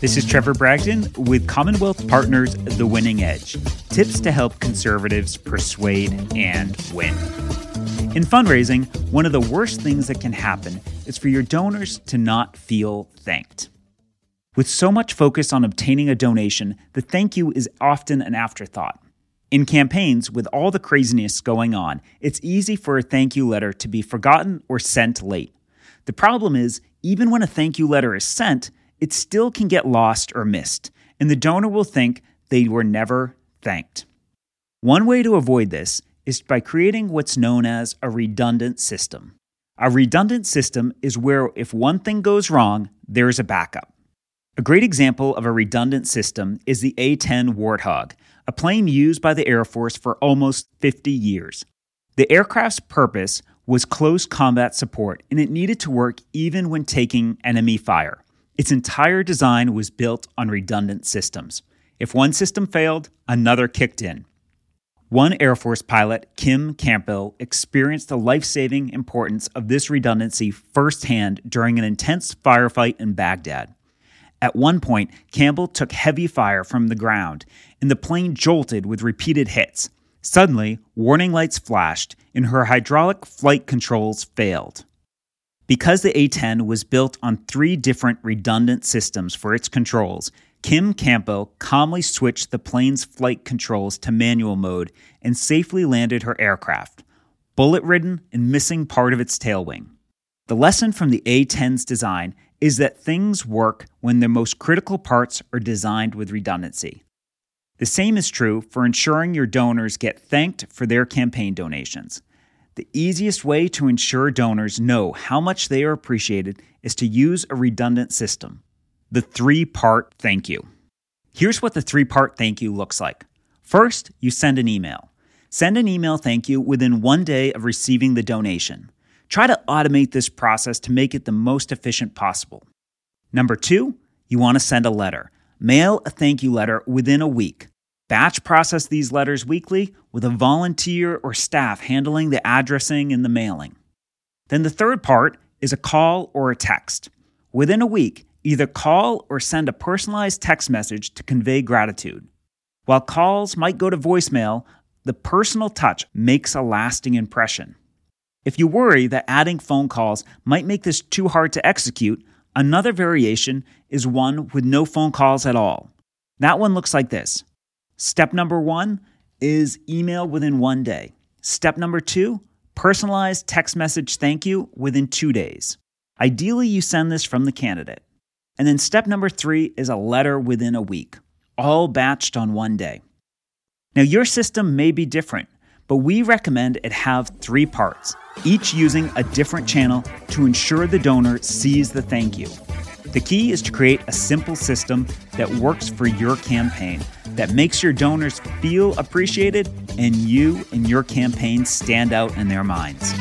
This is Trevor Bragdon with Commonwealth Partners The Winning Edge tips to help conservatives persuade and win. In fundraising, one of the worst things that can happen is for your donors to not feel thanked. With so much focus on obtaining a donation, the thank you is often an afterthought. In campaigns, with all the craziness going on, it's easy for a thank you letter to be forgotten or sent late. The problem is, even when a thank you letter is sent, it still can get lost or missed, and the donor will think they were never thanked. One way to avoid this is by creating what's known as a redundant system. A redundant system is where if one thing goes wrong, there's a backup. A great example of a redundant system is the A 10 Warthog, a plane used by the Air Force for almost 50 years. The aircraft's purpose was close combat support, and it needed to work even when taking enemy fire. Its entire design was built on redundant systems. If one system failed, another kicked in. One Air Force pilot, Kim Campbell, experienced the life saving importance of this redundancy firsthand during an intense firefight in Baghdad. At one point, Campbell took heavy fire from the ground, and the plane jolted with repeated hits. Suddenly, warning lights flashed, and her hydraulic flight controls failed. Because the A 10 was built on three different redundant systems for its controls, Kim Campbell calmly switched the plane's flight controls to manual mode and safely landed her aircraft, bullet ridden and missing part of its tail wing. The lesson from the A 10's design is that things work when their most critical parts are designed with redundancy. The same is true for ensuring your donors get thanked for their campaign donations. The easiest way to ensure donors know how much they are appreciated is to use a redundant system the three part thank you. Here's what the three part thank you looks like. First, you send an email. Send an email thank you within one day of receiving the donation. Try to automate this process to make it the most efficient possible. Number two, you want to send a letter. Mail a thank you letter within a week. Batch process these letters weekly with a volunteer or staff handling the addressing and the mailing. Then the third part is a call or a text. Within a week, either call or send a personalized text message to convey gratitude. While calls might go to voicemail, the personal touch makes a lasting impression. If you worry that adding phone calls might make this too hard to execute, another variation is one with no phone calls at all. That one looks like this. Step number one is email within one day. Step number two, personalized text message thank you within two days. Ideally, you send this from the candidate. And then step number three is a letter within a week, all batched on one day. Now, your system may be different, but we recommend it have three parts each using a different channel to ensure the donor sees the thank you. The key is to create a simple system that works for your campaign, that makes your donors feel appreciated, and you and your campaign stand out in their minds.